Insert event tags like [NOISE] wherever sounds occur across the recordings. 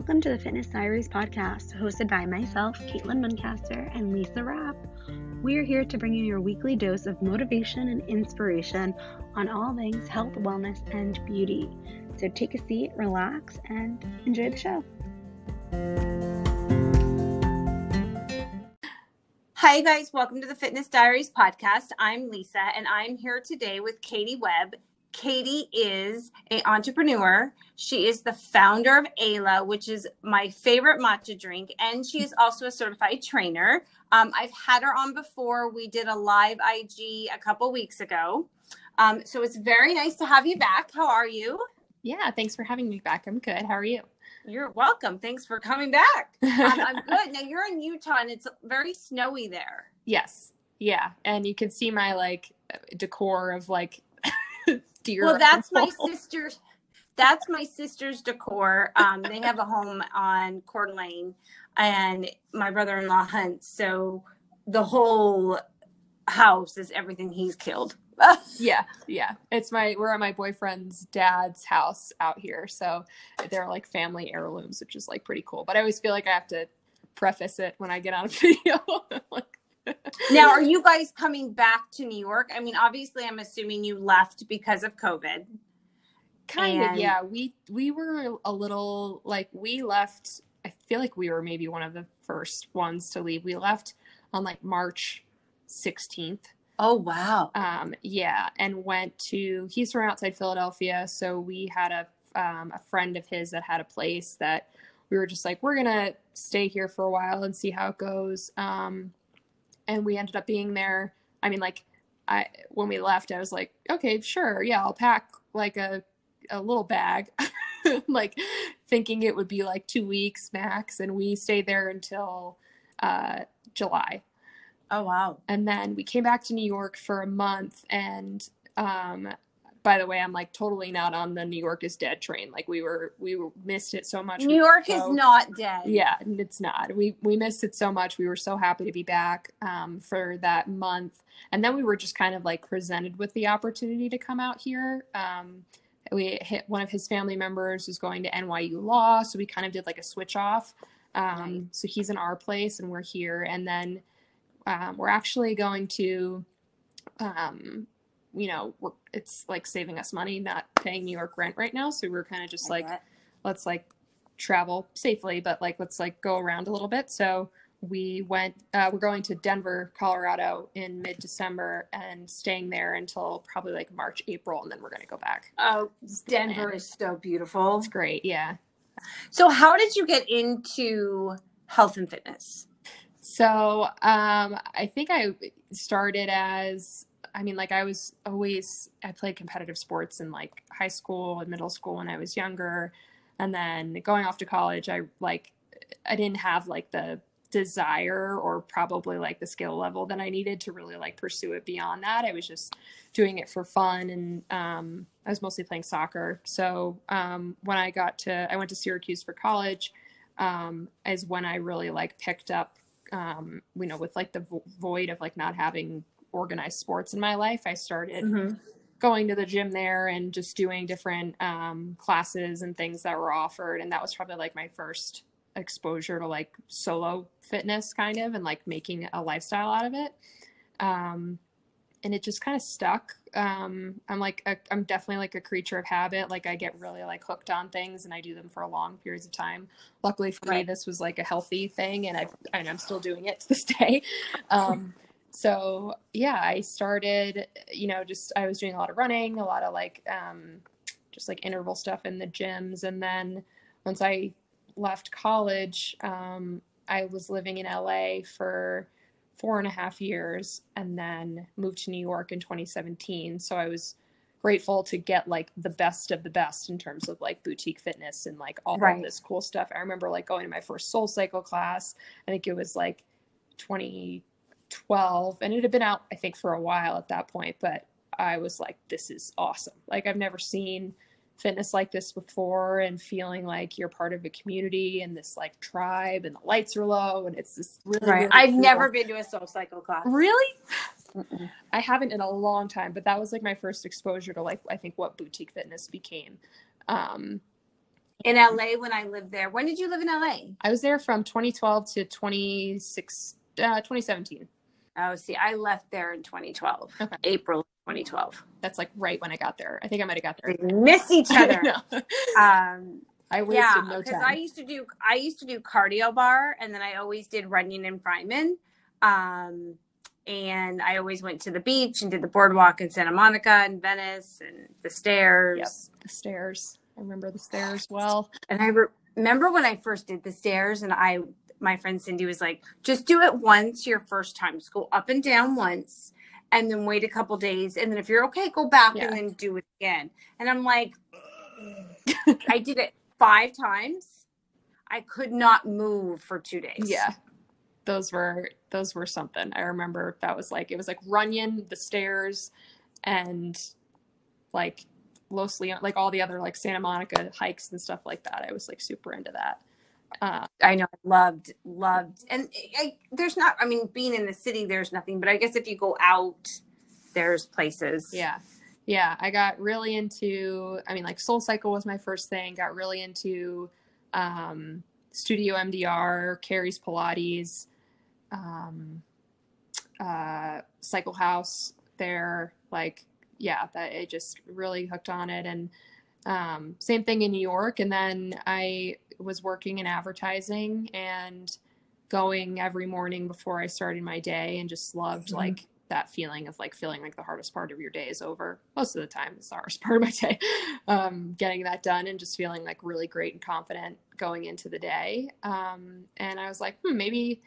welcome to the Fitness Diaries podcast, hosted by myself, Caitlin Muncaster, and Lisa Rapp. We are here to bring you your weekly dose of motivation and inspiration on all things health, wellness, and beauty. So take a seat, relax, and enjoy the show. Hi, guys. Welcome to the Fitness Diaries podcast. I'm Lisa, and I'm here today with Katie Webb. Katie is an entrepreneur. She is the founder of Aila, which is my favorite matcha drink, and she is also a certified trainer. Um, I've had her on before. We did a live IG a couple weeks ago. Um, so it's very nice to have you back. How are you? Yeah, thanks for having me back. I'm good. How are you? You're welcome. Thanks for coming back. [LAUGHS] Um, I'm good. Now you're in Utah and it's very snowy there. Yes. Yeah. And you can see my like decor of like deer. Well, that's my [LAUGHS] sister's. That's my sister's decor. Um, they have a home on Coeur Lane, and my brother-in-law hunts. So the whole house is everything he's killed. [LAUGHS] yeah, yeah. It's my we're at my boyfriend's dad's house out here, so they're like family heirlooms, which is like pretty cool. But I always feel like I have to preface it when I get on a [LAUGHS] video. like, now, are you guys coming back to New York? I mean, obviously, I'm assuming you left because of COVID. Kind and... of, yeah. We we were a little like we left. I feel like we were maybe one of the first ones to leave. We left on like March 16th. Oh wow. Um, yeah, and went to. He's from outside Philadelphia, so we had a um, a friend of his that had a place that we were just like, we're gonna stay here for a while and see how it goes. Um, and we ended up being there. I mean, like, I when we left, I was like, okay, sure, yeah, I'll pack like a a little bag, [LAUGHS] like thinking it would be like two weeks max, and we stayed there until uh, July. Oh wow! And then we came back to New York for a month, and um, by the way, I'm like totally not on the New York is dead train. Like we were, we were, missed it so much. New York so, is not dead. Yeah, it's not. We we missed it so much. We were so happy to be back um, for that month, and then we were just kind of like presented with the opportunity to come out here. Um, we hit one of his family members was going to NYU Law, so we kind of did like a switch off. Um, right. So he's in our place, and we're here, and then um, we're actually going to um, you know, it's like saving us money not paying New York rent right now. So we are kind of just like, let's like travel safely, but like let's like go around a little bit. So we went. Uh, we're going to Denver, Colorado in mid December and staying there until probably like March, April, and then we're gonna go back. Oh, Denver is so beautiful. It's great. Yeah. So how did you get into health and fitness? So um, I think I started as I mean, like I was always I played competitive sports in like high school and middle school when I was younger, and then going off to college, I like I didn't have like the desire or probably like the skill level that I needed to really like pursue it beyond that. I was just doing it for fun and um, I was mostly playing soccer. So um, when I got to, I went to Syracuse for college, um, is when I really like picked up, um, you know, with like the vo- void of like not having organized sports in my life, I started mm-hmm. going to the gym there and just doing different um, classes and things that were offered. And that was probably like my first exposure to like solo fitness kind of and like making a lifestyle out of it. Um, and it just kind of stuck. Um, I'm like, i am definitely like a creature of habit. Like I get really like hooked on things and I do them for a long periods of time. Luckily for right. me, this was like a healthy thing and I, and I'm still doing it to this [LAUGHS] day. Um, so yeah, I started, you know, just I was doing a lot of running, a lot of like um, just like interval stuff in the gyms, and then once I left college, um, I was living in LA for four and a half years, and then moved to New York in 2017. So I was grateful to get like the best of the best in terms of like boutique fitness and like all right. of this cool stuff. I remember like going to my first soul cycle class. I think it was like 20 12 and it had been out i think for a while at that point but i was like this is awesome like i've never seen fitness like this before and feeling like you're part of a community and this like tribe and the lights are low and it's this really, right. really I've cool. never been to a soul cycle class. Really? Mm-mm. I haven't in a long time, but that was like my first exposure to like I think what boutique fitness became. Um in LA when I lived there. When did you live in LA? I was there from 2012 to 26, uh, 2017. Oh, see, I left there in 2012, okay. April 2012. That's like right when I got there. I think I might have got there. We miss each [LAUGHS] other. um, I wasted yeah, no time. I used to do I used to do Cardio Barre, and then I always did running in Fryman. Um, and I always went to the beach and did the boardwalk in Santa Monica and Venice and the stairs. Yep, the stairs. I remember the stairs well. And I re- remember when I first did the stairs, and I, my friend Cindy was like, just do it once your first time. Just go up and down once, and then wait a couple days, and then if you're okay, go back yeah. and then do it again. And I'm like, I did it five times. I could not move for two days. Yeah those were those were something. I remember that was like it was like Runyon, the stairs, and like Los Liones, like all the other like Santa Monica hikes and stuff like that. I was like super into that. Uh, I know, loved, loved, and I, there's not. I mean, being in the city, there's nothing. But I guess if you go out, there's places. Yeah, yeah. I got really into. I mean, like Soul Cycle was my first thing. Got really into um, Studio MDR, Carrie's Pilates, um, uh, Cycle House there. Like, yeah, that it just really hooked on it. And um, same thing in New York. And then I was working in advertising and going every morning before I started my day and just loved mm-hmm. like that feeling of like feeling like the hardest part of your day is over. Most of the time, it's the hardest [LAUGHS] part of my day. Um, getting that done and just feeling like really great and confident going into the day. Um, and I was like, hmm, maybe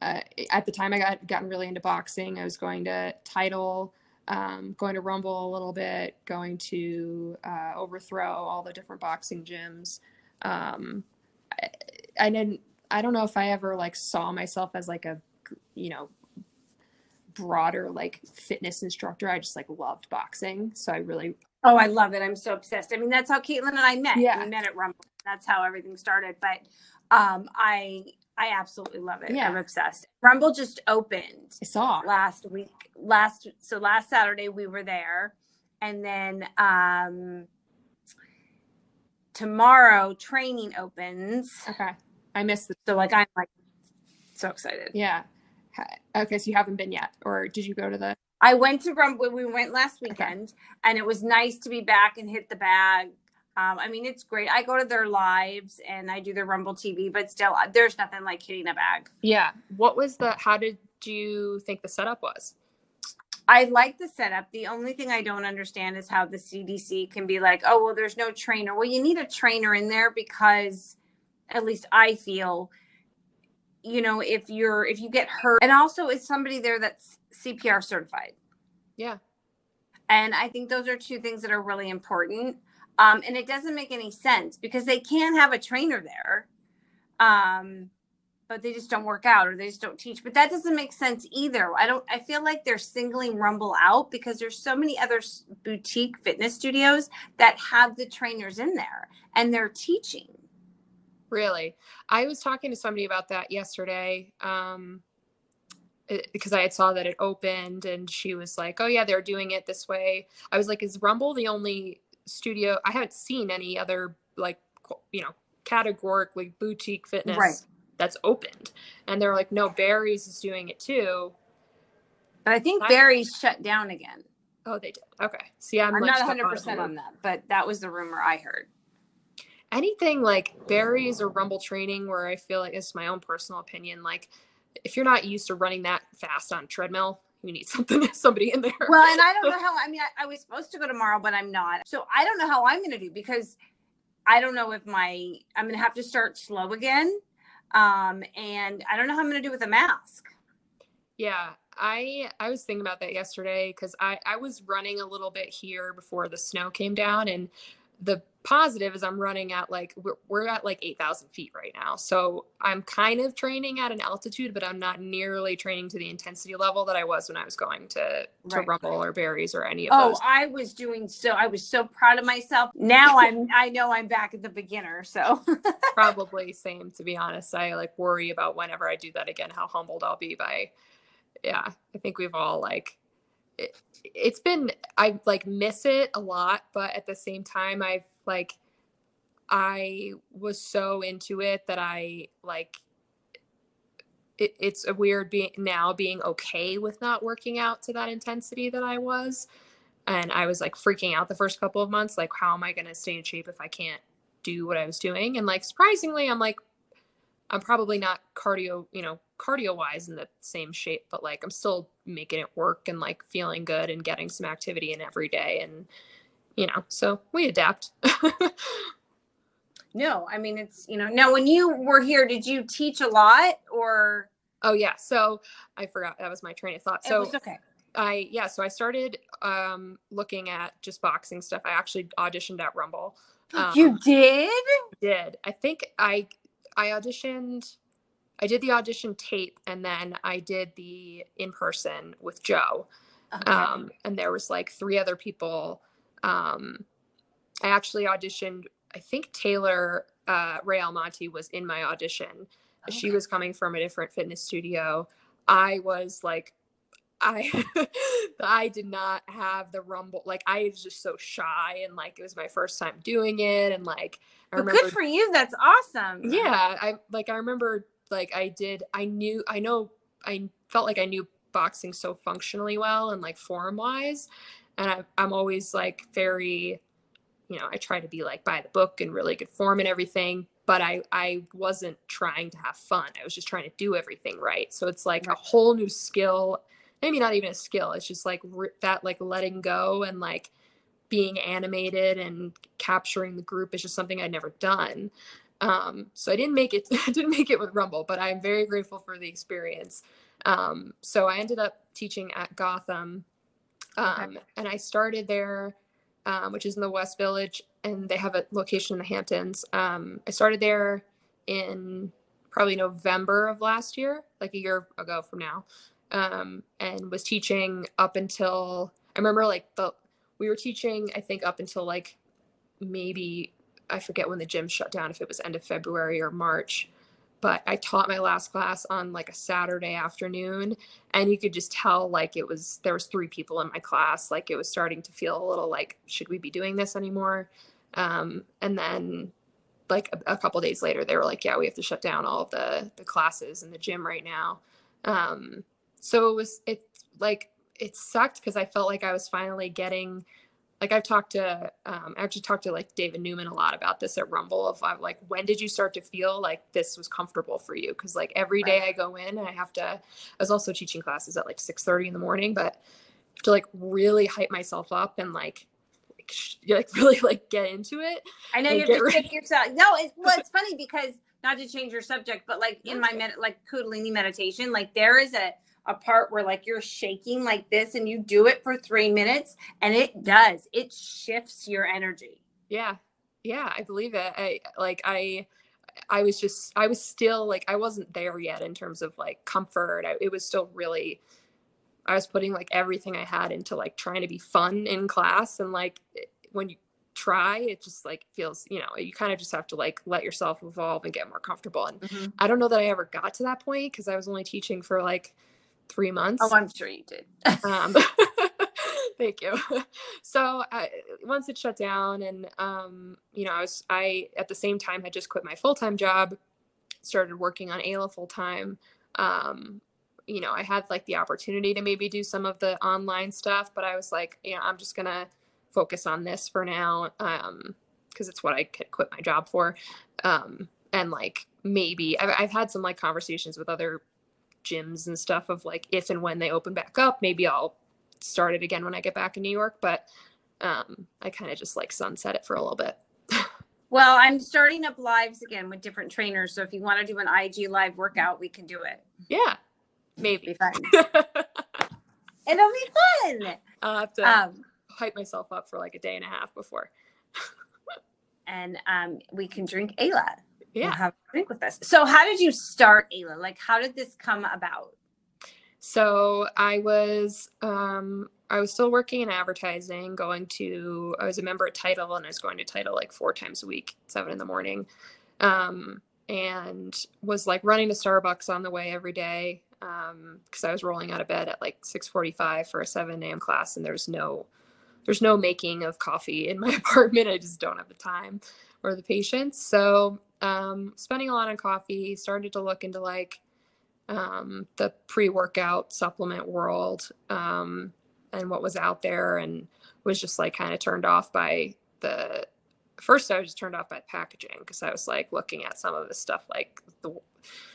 uh, at the time I got gotten really into boxing. I was going to title, um, going to Rumble a little bit, going to uh, Overthrow, all the different boxing gyms. Um, I, I didn't. I don't know if I ever like saw myself as like a, you know, broader like fitness instructor. I just like loved boxing, so I really. Oh, I love it! I'm so obsessed. I mean, that's how Caitlin and I met. Yeah, we met at Rumble. That's how everything started. But um, I I absolutely love it. Yeah. I'm obsessed. Rumble just opened. I saw last week. Last so last Saturday we were there, and then um tomorrow training opens. Okay, I missed it. So like I'm like so excited. Yeah. Okay, so you haven't been yet, or did you go to the? I went to Rumble. We went last weekend, okay. and it was nice to be back and hit the bag um, I mean, it's great. I go to their lives and I do their Rumble TV, but still, uh, there's nothing like hitting a bag. Yeah. What was the? How did you think the setup was? I like the setup. The only thing I don't understand is how the CDC can be like, oh, well, there's no trainer. Well, you need a trainer in there because, at least I feel, you know, if you're if you get hurt, and also is somebody there that's CPR certified. Yeah. And I think those are two things that are really important. Um, and it doesn't make any sense because they can have a trainer there, um, but they just don't work out or they just don't teach. But that doesn't make sense either. I don't. I feel like they're singling Rumble out because there's so many other boutique fitness studios that have the trainers in there and they're teaching. Really, I was talking to somebody about that yesterday. Um, because I had saw that it opened and she was like, "Oh yeah, they're doing it this way." I was like, "Is Rumble the only studio. I haven't seen any other like you know categorically boutique fitness right. That's opened, and they're like, no, Barry's is doing it too. But I think I, Barry's shut down again. Oh, they did. Okay. See, I'm, I'm like, not 100 percent on that, but that was the rumor I heard. Anything like Barry's or Rumble training, where I feel like it's my own personal opinion, like if you're not used to running that fast on treadmill, you need [LAUGHS] something somebody in there well and i don't know how i mean I, I, was supposed to go tomorrow but i'm not so i don't know how i'm going to do because i don't know if my i'm going to have to start slow again um and i don't know how i'm going to do with a mask. Yeah i i was thinking about that yesterday because i i was running a little bit here before the snow came down and the positive is I'm running at like we're, we're at like 8,000 feet right now. So I'm kind of training at an altitude, but I'm not nearly training to the intensity level that I was when I was going to to right. Rumble or Barry's or any of oh, those. Oh, I was doing so. I was so proud of myself. Now [LAUGHS] I'm I know I'm back at the beginner. So [LAUGHS] probably same to be honest. I like worry about whenever I do that again how humbled I'll be by. Yeah, I think we've all like it, it's been I like miss it a lot, but at the same time I've like I was so into it that I like it, it's a weird being now being okay with not working out to that intensity that I was. And I was like freaking out the first couple of months, like, how am I going to stay in shape if I can't do what I was doing? And like, surprisingly, I'm like, I'm probably not cardio, you know, cardio wise in the same shape, but like, I'm still making it work and like feeling good and getting some activity in every day. And, you know, so we adapt. [LAUGHS] no, I mean, it's, you know, now when you were here, did you teach a lot or? Oh, yeah. So I forgot that was my train of thought. So, okay. I yeah, so I started um looking at just boxing stuff. I actually auditioned at Rumble. [GASPS] Um, you did? Did. I think I I auditioned I did the audition tape and then I did the in person with Joe. Okay. Um and there was like three other people. Um I actually auditioned I think Taylor uh Ray Almonte was in my audition. Okay. She was coming from a different fitness studio. I was like I [LAUGHS] I did not have the rumble. Like I was just so shy and like it was my first time doing it and like I remember good for you. That's awesome. Yeah, I like I remember like I did I knew I know I felt like I knew boxing so functionally well and like form wise and I, I'm always like very you know I try to be like by the book and really good form and everything but I I wasn't trying to have fun. I was just trying to do everything right. So it's like right. a whole new skill maybe not even a skill it's just like re- that like letting go and like being animated and capturing the group is just something i'd never done um, so i didn't make it [LAUGHS] i didn't make it with rumble but i'm very grateful for the experience um, so i ended up teaching at gotham um, okay. and i started there um, which is in the west village and they have a location in the hamptons um, i started there in probably november of last year like a year ago from now um, and was teaching up until I remember like the we were teaching I think up until like maybe I forget when the gym shut down if it was end of February or March but I taught my last class on like a Saturday afternoon and you could just tell like it was there was three people in my class like it was starting to feel a little like should we be doing this anymore? Um, and then like a, a couple days later they were like yeah we have to shut down all of the the classes in the gym right now. Um, so it was it like it sucked because I felt like I was finally getting like I've talked to um, I actually talked to like David Newman a lot about this at Rumble of uh, like when did you start to feel like this was comfortable for you because like every day I go in and I have to I was also teaching classes at like 6 30 in the morning but to like really hype myself up and like like, [LAUGHS] like really like get into it. I know you have to kick yourself. No, it's well, it's [LAUGHS] funny because not to change your subject, but like in my med- like Kundalini meditation, like there is a a part where like you're shaking like this and you do it for three minutes and it does. It shifts your energy. Yeah. Yeah i believe it. I like i i was just i was still like i wasn't there yet in terms of like comfort. I, it was still really i was putting like everything i had into like trying to be fun in class and like when you try it just like feels you know you kind of just have to like let yourself evolve and get more comfortable. And mm-hmm. i don't know that i ever got to that point because i was only teaching for like three months. Oh, I'm sure you did. [LAUGHS] um, [LAUGHS] thank you. So I, once it shut down, and um, you know, I was I at the same time had just quit my full time job, started working on Aila full time. Um, you know, I had like the opportunity to maybe do some of the online stuff, but I was like, you know, I'm just gonna focus on this for now, um, because it's what I could quit my job for. Um, and like maybe I've, I've had some like conversations with other gyms and stuff of like if and when they open back up, maybe I'll start it again when I get back in New York. But um, I kind of just like sunset it for a little bit. [LAUGHS] well, I'm starting up lives again with different trainers. So if you want to do an IG live workout, we can do it. Yeah, maybe. It'll be fun. [LAUGHS] It'll be fun. I'll have to um, hype myself up for like a day and a half before. [LAUGHS] and um, we can drink a Aila yeah. have a drink with us. So, how did you start Aila? Like, how did this come about? So, I was um, I was still working in advertising, going to I was a member at Title, and I was going to Title like four times a week, seven in the morning, um, and was like running to Starbucks on the way every day because um, I was rolling out of bed at like six forty five for a seven a.m. class, and there's no there's no making of coffee in my [LAUGHS] apartment. I just don't have the time or the patience. So um, spending a lot on coffee, started to look into like um, the pre-workout supplement world um, and what was out there and was just like kind of turned off by the first I was just turned off by packaging because I was like looking at some of the stuff like the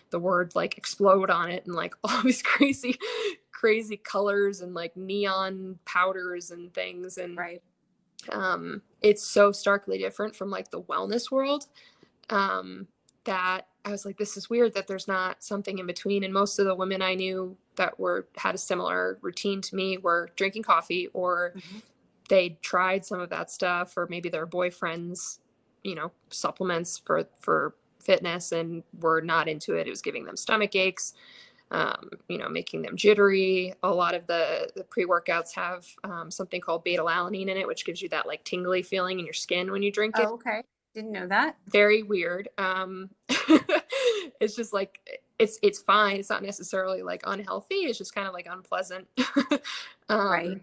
the word like explode on it and like [LAUGHS] all these crazy crazy colors and like neon powders and things and right. um it's so starkly different from like the wellness world um that I was like this is weird that there's not something in between and most of the women I knew that were had a similar routine to me were drinking coffee or mm-hmm. they tried some of that stuff or maybe their boyfriends you know supplements for for fitness and were not into it. It was giving them stomach aches, um, you know, making them jittery. A lot of the, the pre workouts have um, something called beta alanine in it, which gives you that like tingly feeling in your skin when you drink oh, it. okay. Didn't know that. Very weird. Um, [LAUGHS] it's just like it's it's fine. It's not necessarily like unhealthy. It's just kind of like unpleasant. [LAUGHS] um, right.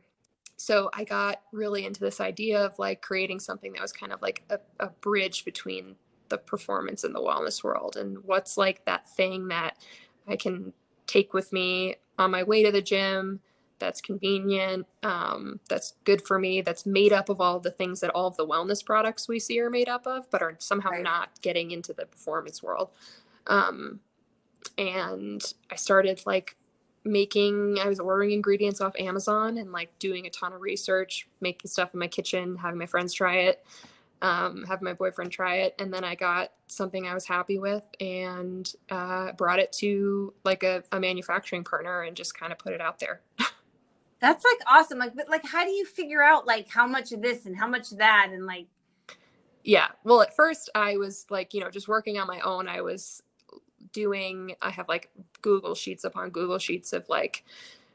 So I got really into this idea of like creating something that was kind of like a, a bridge between the performance in the wellness world and what's like that thing that I can take with me on my way to the gym that's convenient, um, that's good for me, that's made up of all the things that all of the wellness products we see are made up of, but are somehow right. not getting into the performance world. Um, and I started like making, I was ordering ingredients off Amazon and like doing a ton of research, making stuff in my kitchen, having my friends try it um, have my boyfriend try it, and then I got something I was happy with and uh, brought it to like a, a manufacturing partner and just kind of put it out there. That's like awesome. Like, but like, how do you figure out like how much of this and how much of that and like? Yeah. Well, at first I was like, you know, just working on my own. I was doing. I have like Google sheets upon Google sheets of like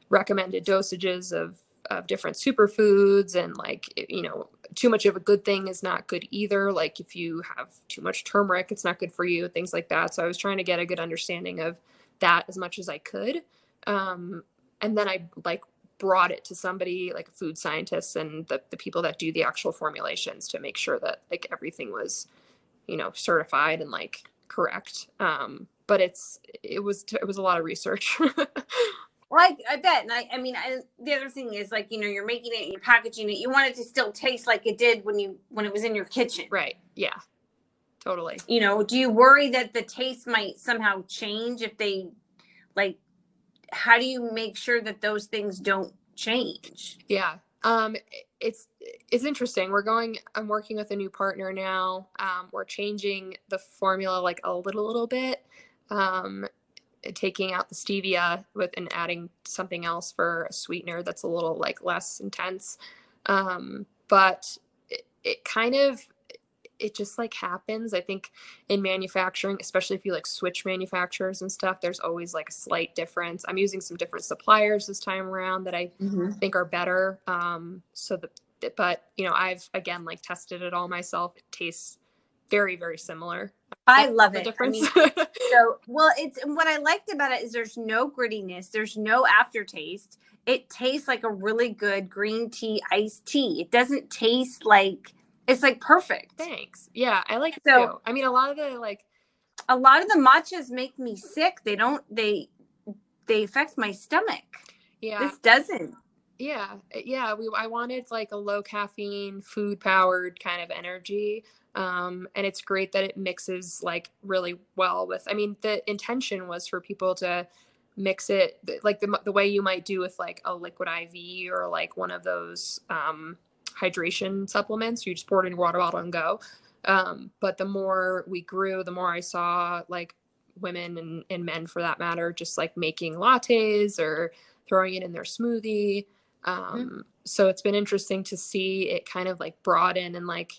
recommended dosages of of different superfoods and like you know too much of a good thing is not good either like if you have too much turmeric it's not good for you things like that so i was trying to get a good understanding of that as much as i could um, and then i like brought it to somebody like a food scientist and the, the people that do the actual formulations to make sure that like everything was you know certified and like correct um, but it's it was it was a lot of research [LAUGHS] Well, I, I bet. And I, I mean, I, the other thing is like, you know, you're making it, you're packaging it. You want it to still taste like it did when you, when it was in your kitchen. Right. Yeah. Totally. You know, do you worry that the taste might somehow change if they like, how do you make sure that those things don't change? Yeah. Um, it's, it's interesting. We're going, I'm working with a new partner now. Um, we're changing the formula like a little, little bit. Um, taking out the stevia with and adding something else for a sweetener that's a little like less intense um, but it, it kind of it just like happens i think in manufacturing especially if you like switch manufacturers and stuff there's always like a slight difference i'm using some different suppliers this time around that i mm-hmm. think are better um so the but you know i've again like tested it all myself it tastes very very similar I love it. Difference. I mean, [LAUGHS] so well, it's what I liked about it is there's no grittiness, there's no aftertaste. It tastes like a really good green tea iced tea. It doesn't taste like it's like perfect. Thanks. Yeah, I like it so, too. I mean, a lot of the like, a lot of the matchas make me sick. They don't. They they affect my stomach. Yeah, this doesn't. Yeah, yeah. We I wanted like a low caffeine, food powered kind of energy um, and it's great that it mixes like really well with i mean the intention was for people to mix it like the, the way you might do with like a liquid iv or like one of those um, hydration supplements you just pour it in your water bottle and go um, but the more we grew the more i saw like women and, and men for that matter just like making lattes or throwing it in their smoothie um, mm-hmm. so it's been interesting to see it kind of like broaden and like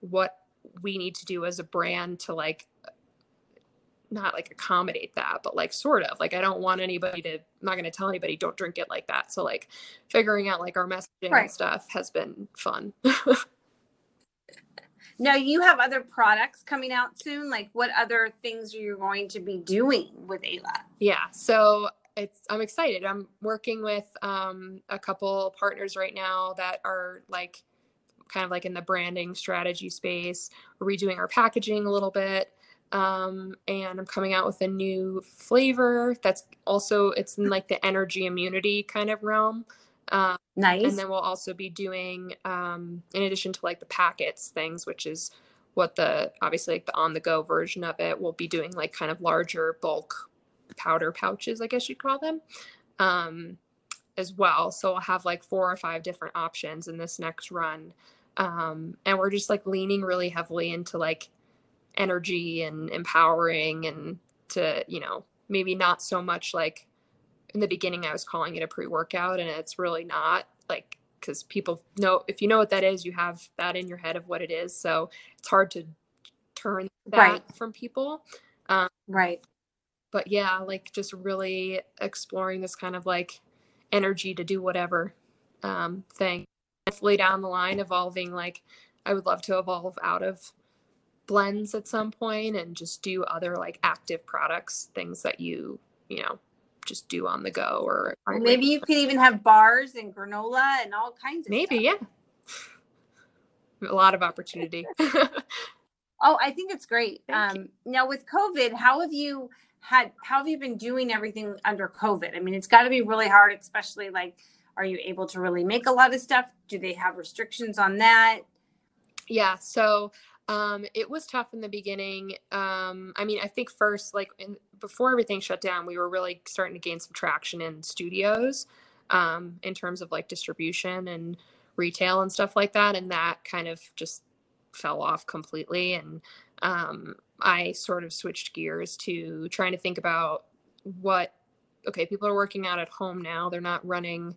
what we need to do as a brand to like not like accommodate that but like sort of like i don't want anybody to i'm not going to tell anybody don't drink it like that so like figuring out like our messaging right. and stuff has been fun [LAUGHS] now you have other products coming out soon like what other things are you going to be doing with aila yeah so it's I'm excited. I'm working with um, a couple partners right now that are like kind of like in the branding strategy space. We're redoing our packaging a little bit. Um, and I'm coming out with a new flavor that's also it's in like the energy immunity kind of realm. Um, nice. And then we'll also be doing, um, in addition to like the packets things, which is what the obviously like the on the go version of it, we'll be doing like kind of larger bulk powder pouches, I guess you'd call them, um, as well. So we'll have like four or five different options in this next run. Um, and we're just like leaning really heavily into like energy and empowering and to, you know, maybe not so much like in the beginning I was calling it a pre-workout and it's really not like because people know if you know what that is, you have that in your head of what it is. So it's hard to turn that right. from people. Um, right but yeah, like just really exploring this kind of like energy to do whatever um, thing. Hopefully down the line, evolving like I would love to evolve out of blends at some point and just do other like active products, things that you you know just do on the go or maybe you could even have bars and granola and all kinds of maybe stuff. yeah. [LAUGHS] A lot of opportunity. [LAUGHS] Oh i think it's great. Thank um you. now with covid how have you had how have you been doing everything under covid? I mean it's got to be really hard especially like are you able to really make a lot of stuff? Do they have restrictions on that? Yeah so um, it was tough in the beginning um, i mean i think first like in, before everything shut down we were really starting to gain some traction in studios um, in terms of like distribution and retail and stuff like that and that kind of just fell off completely and um, I sort of switched gears to trying to think about what, okay, people are working out at home now. They're not running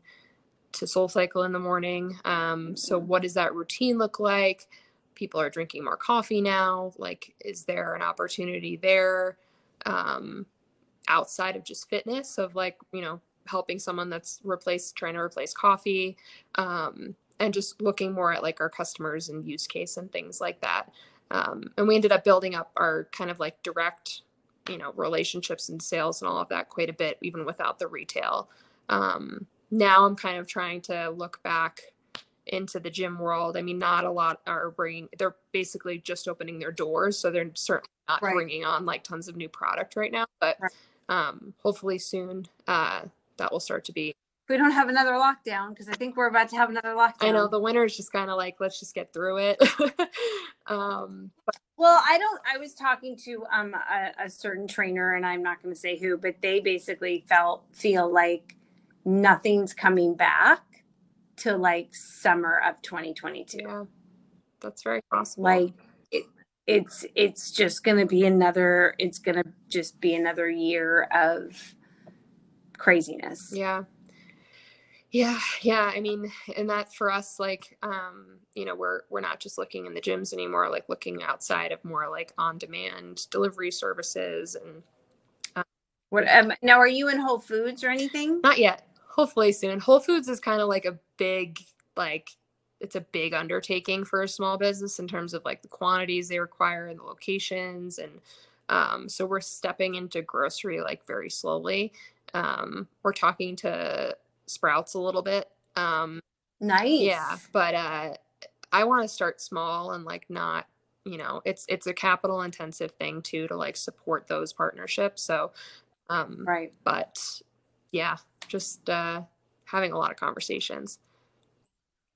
to Soul Cycle in the morning. Um, so, what does that routine look like? People are drinking more coffee now. Like, is there an opportunity there um, outside of just fitness, of like, you know, helping someone that's replaced, trying to replace coffee? Um, and just looking more at like our customers and use case and things like that. Um, and we ended up building up our kind of like direct, you know, relationships and sales and all of that quite a bit, even without the retail. Um, now I'm kind of trying to look back into the gym world. I mean, not a lot are bringing, they're basically just opening their doors. So they're certainly not right. bringing on like tons of new product right now, but right. um, hopefully soon uh, that will start to be we don't have another lockdown because I think we're about to have another lockdown. I know the winter is just kind of like let's just get through it. [LAUGHS] um, but- well, I don't. I was talking to um a, a certain trainer, and I'm not going to say who, but they basically felt feel like nothing's coming back to like summer of 2022. Yeah, that's very possible. Like it, it's it's just going to be another. It's to just be another year of craziness. Yeah yeah yeah i mean and that for us like um you know we're we're not just looking in the gyms anymore like looking outside of more like on demand delivery services and um, what um, now are you in whole foods or anything not yet hopefully soon whole foods is kind of like a big like it's a big undertaking for a small business in terms of like the quantities they require and the locations and um, so we're stepping into grocery like very slowly um, we're talking to sprouts a little bit. Um, nice. Yeah, but uh, I want to start small and like not, you know, it's it's a capital intensive thing too to like support those partnerships. So, um, right. But yeah, just uh, having a lot of conversations.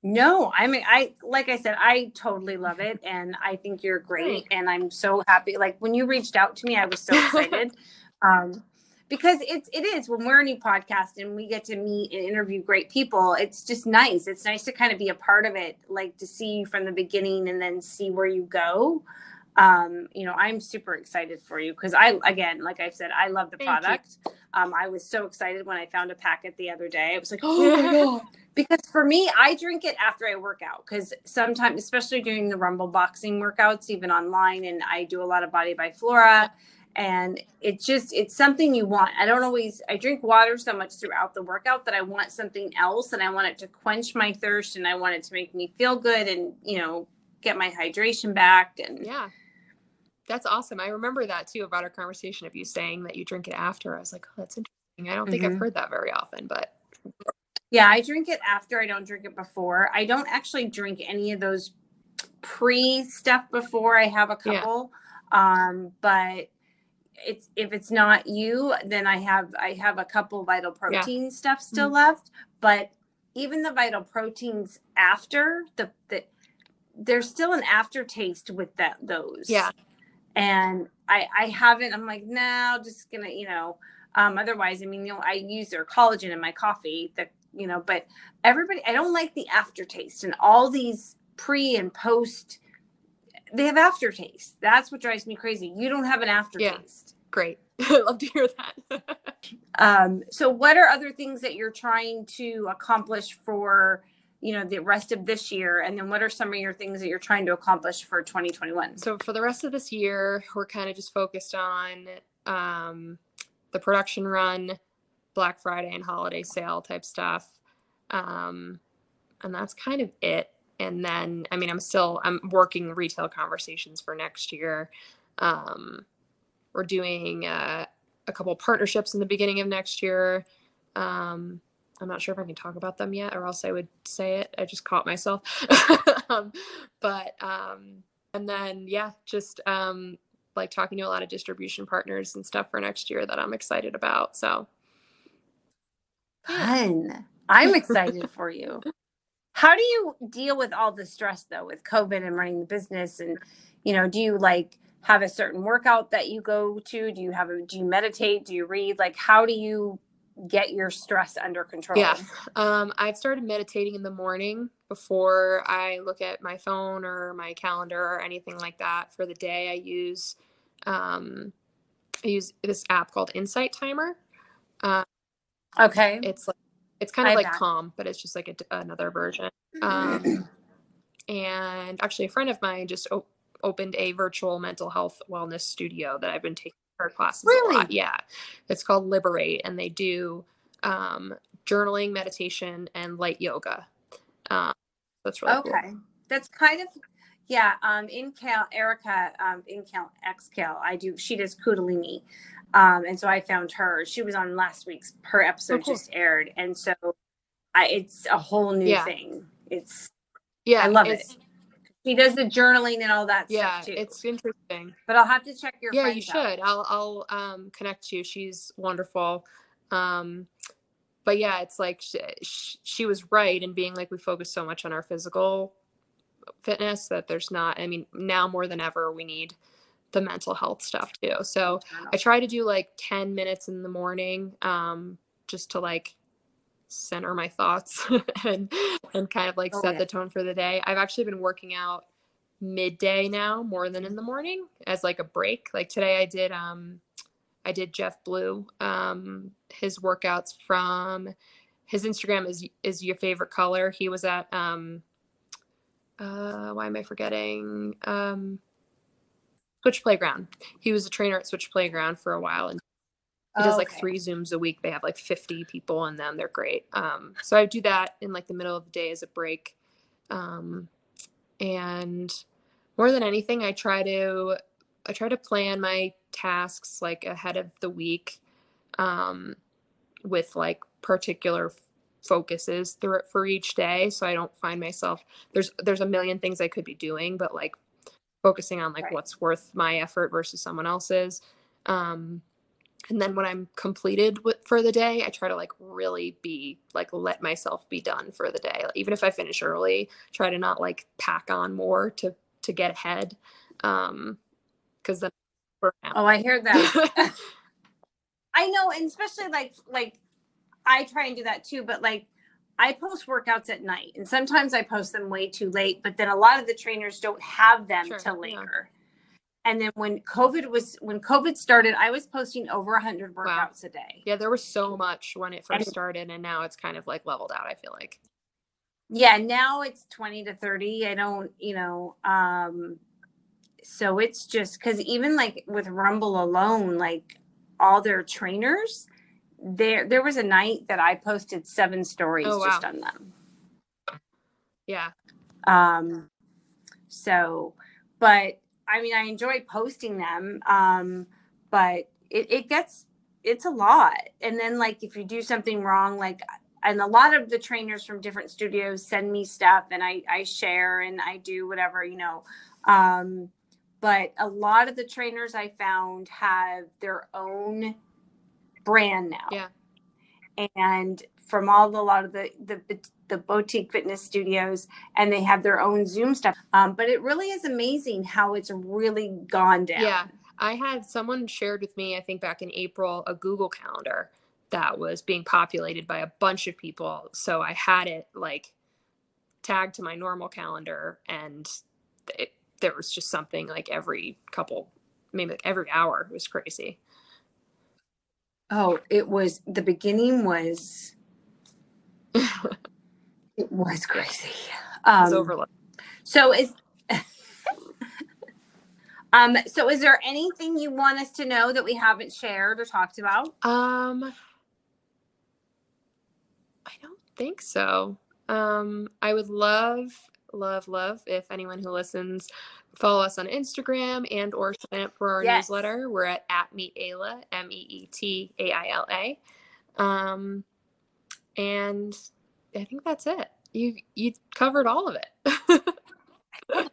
No, I mean, I like I said, I totally love it, and I think you're great, and I'm so happy. Like when you reached out to me, I was so excited. [LAUGHS] um, because it's it is when we're a new podcast and we get to meet and interview great people it's just nice it's nice to kind of be a part of it like to see you from the beginning and then see where you go um you know i'm super excited for you because i again like i said i love the Thank product you. Um i was so excited when i found a packet the other day. I was like [GASPS] oh my god. Because for me i drink it after i work out because sometimes especially during the rumble boxing workouts even online and i do a lot of body by flora and it's just it's something you want. I don't always i drink water so much throughout the workout that i want something else and i want it to quench my thirst and i want it to make me feel good and you know get my hydration back and yeah that's awesome i remember that too about our conversation of you saying that you drink it after i was like oh that's interesting I don't think Mhm. I've heard that very often, but Yeah, I drink it after. I don't drink it before. I don't actually drink any of those pre stuff before. I have a Yeah. couple. Um, but it's if it's not you, then I have I have a couple vital protein stuff still Mm-hmm. left. But even the vital proteins after the the there's still an aftertaste with that those. yeah, and I I haven't. I'm like, no, just gonna, you know. Um, otherwise, I mean, you know, I use their collagen in my coffee. The you know, but everybody, I don't like the aftertaste and all these pre and post. They have aftertaste. That's what drives me crazy. You don't have an aftertaste. Yeah. great. [LAUGHS] I love to hear that. [LAUGHS] Um, so, what are other things that you're trying to accomplish for? You know the rest of this year and then what are some of your things that you're trying to accomplish for 2021 so for the rest of this year, we're kind of just focused on um, the production run, Black Friday and holiday sale type stuff, um, and that's kind of it. And then, I mean, I'm still I'm working retail conversations for next year. Um, we're doing uh, a couple partnerships in the beginning of next year. Um, I'm not sure if I can talk about them yet, or else I would say it. I just caught myself. [LAUGHS] um, but um, and then yeah, just um, like talking to a lot of distribution partners and stuff for next year that I'm excited about. So Fun. I'm excited for you. [LAUGHS] How do you deal with all the stress though with COVID and running the business and you know, do you like have a certain workout that you go to? Do you have a do you meditate? Do you read? Like how do you get your stress under control? Yeah. Um, I've started meditating in the morning before I look at my phone or my calendar or anything like that for the day. I use um, I use this app called Insight Timer. Uh, Okay. it's like it's kind of I like bet. Calm, but it's just like a, another version. Um, and actually, a friend of mine just opened a virtual mental health wellness studio that I've been taking her classes Really? a lot. Yeah, it's called Liberate, and they do um, journaling, meditation, and light yoga. Um, that's really cool. Okay. That's kind of yeah, um in Cal Erica um in Cal X Cal I do she does Kundalini. Um and so I found her. She was on last week's her episode Oh, cool. just aired and so I it's a whole new Yeah. thing. It's Yeah, I love it. She does the journaling and all that Yeah, stuff too. it's interesting. but I'll have to check your yeah you out. should i'll i'll um connect you she's wonderful um but yeah it's like she, she was right in being like we focus so much on our physical fitness that there's not i mean now more than ever we need the mental health stuff too so i try to do like 10 minutes in the morning um just to like center my thoughts [LAUGHS] and and kind of like Oh, set yeah. the tone for the day. I've actually been working out midday now more than in the morning as like a break. Like today i did um i did jeff blue. Um his workouts from his instagram is is your favorite color. He was at um uh why am i forgetting? Um switch playground. He was a trainer at switch playground for a while and he does like Okay. three zooms a week. They have like 50 people in them. They're great. Um so i do that in like the middle of the day as a break. Um and more than anything i try to i try to plan my tasks like ahead of the week um with like particular f- focuses through it for each day so i don't find myself there's there's a million things i could be doing but like focusing on like Right. what's worth my effort versus someone else's. Um and then when i'm completed with for the day i try to like really be like let myself be done for the day even if i finish early try to not like pack on more to to get ahead um because then Oh, I hear that. [LAUGHS] I know, and especially like like I try and do that too, but like I post workouts at night and sometimes I post them way too late, but then a lot of the trainers don't have them Sure, till yeah. And then when COVID was when COVID started, I was posting over 100 Wow. workouts a day. yeah there was so much when it first started and now it's kind of like leveled out i feel like Yeah, now it's 20 to 30. I don't, you know, um so it's just cuz even like with Rumble alone, like all their trainers, there there was a night that I posted seven stories Oh, just on them. yeah Um so but I mean I enjoy posting them. Um but it, it gets it's a lot. And then like if you do something wrong, like and a lot of the trainers from different studios send me stuff and I, I share and I do whatever, you know. Um, but a lot of the trainers I found have their own brand now. Yeah. And from all the, a lot of the, the, the boutique fitness studios and they have their own Zoom stuff. Um, but it really is amazing how it's really gone down. Yeah. I had someone shared with me, I think back in April, a Google Calendar that was being populated by a bunch of people. So I had it like tagged to my normal calendar, and it, there was just something like every couple, maybe like every hour. It was crazy. Oh, it was the beginning was it was crazy. Um, It's overload. so is [LAUGHS] um so is there anything you want us to know that we haven't shared or talked about? Um, I don't think so. Um, I would love, love, love if anyone who listens follow us on Instagram and or sign up for our Yes. newsletter. We're at at Meet Aila, M E E T A I L A. Um, and I think that's it. You you covered all of it.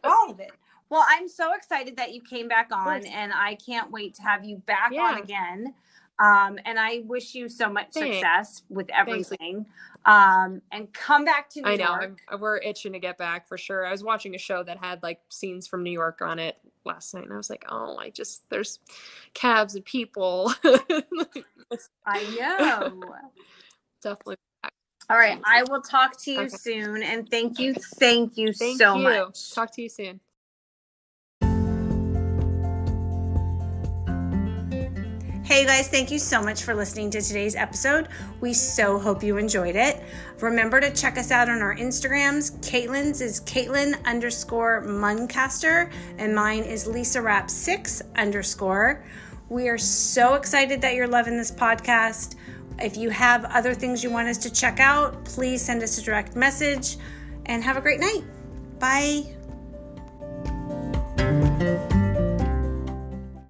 All of it. Well, I'm so excited that you came back on and I can't wait to have you back Yeah. on again. Um, and I wish you so much Thanks. success with everything. Um, and come back to New I know York. I'm, we're itching to get back for sure. I was watching a show that had like scenes from New York on it last night, and I was like, oh, I just there's cabs and people. [LAUGHS] I know. Definitely. All right. I will talk to you Okay. soon. And thank you. Thank you Thank so you. much. Talk to you soon. Hey guys, thank you so much for listening to today's episode. We so hope you enjoyed it. Remember to check us out on our Instagrams. Caitlin's is Caitlin underscore Muncaster, and mine is Lisa Rapp six underscore. We are so excited that you're loving this podcast. If you have other things you want us to check out, please send us a direct message and have a great night. Bye.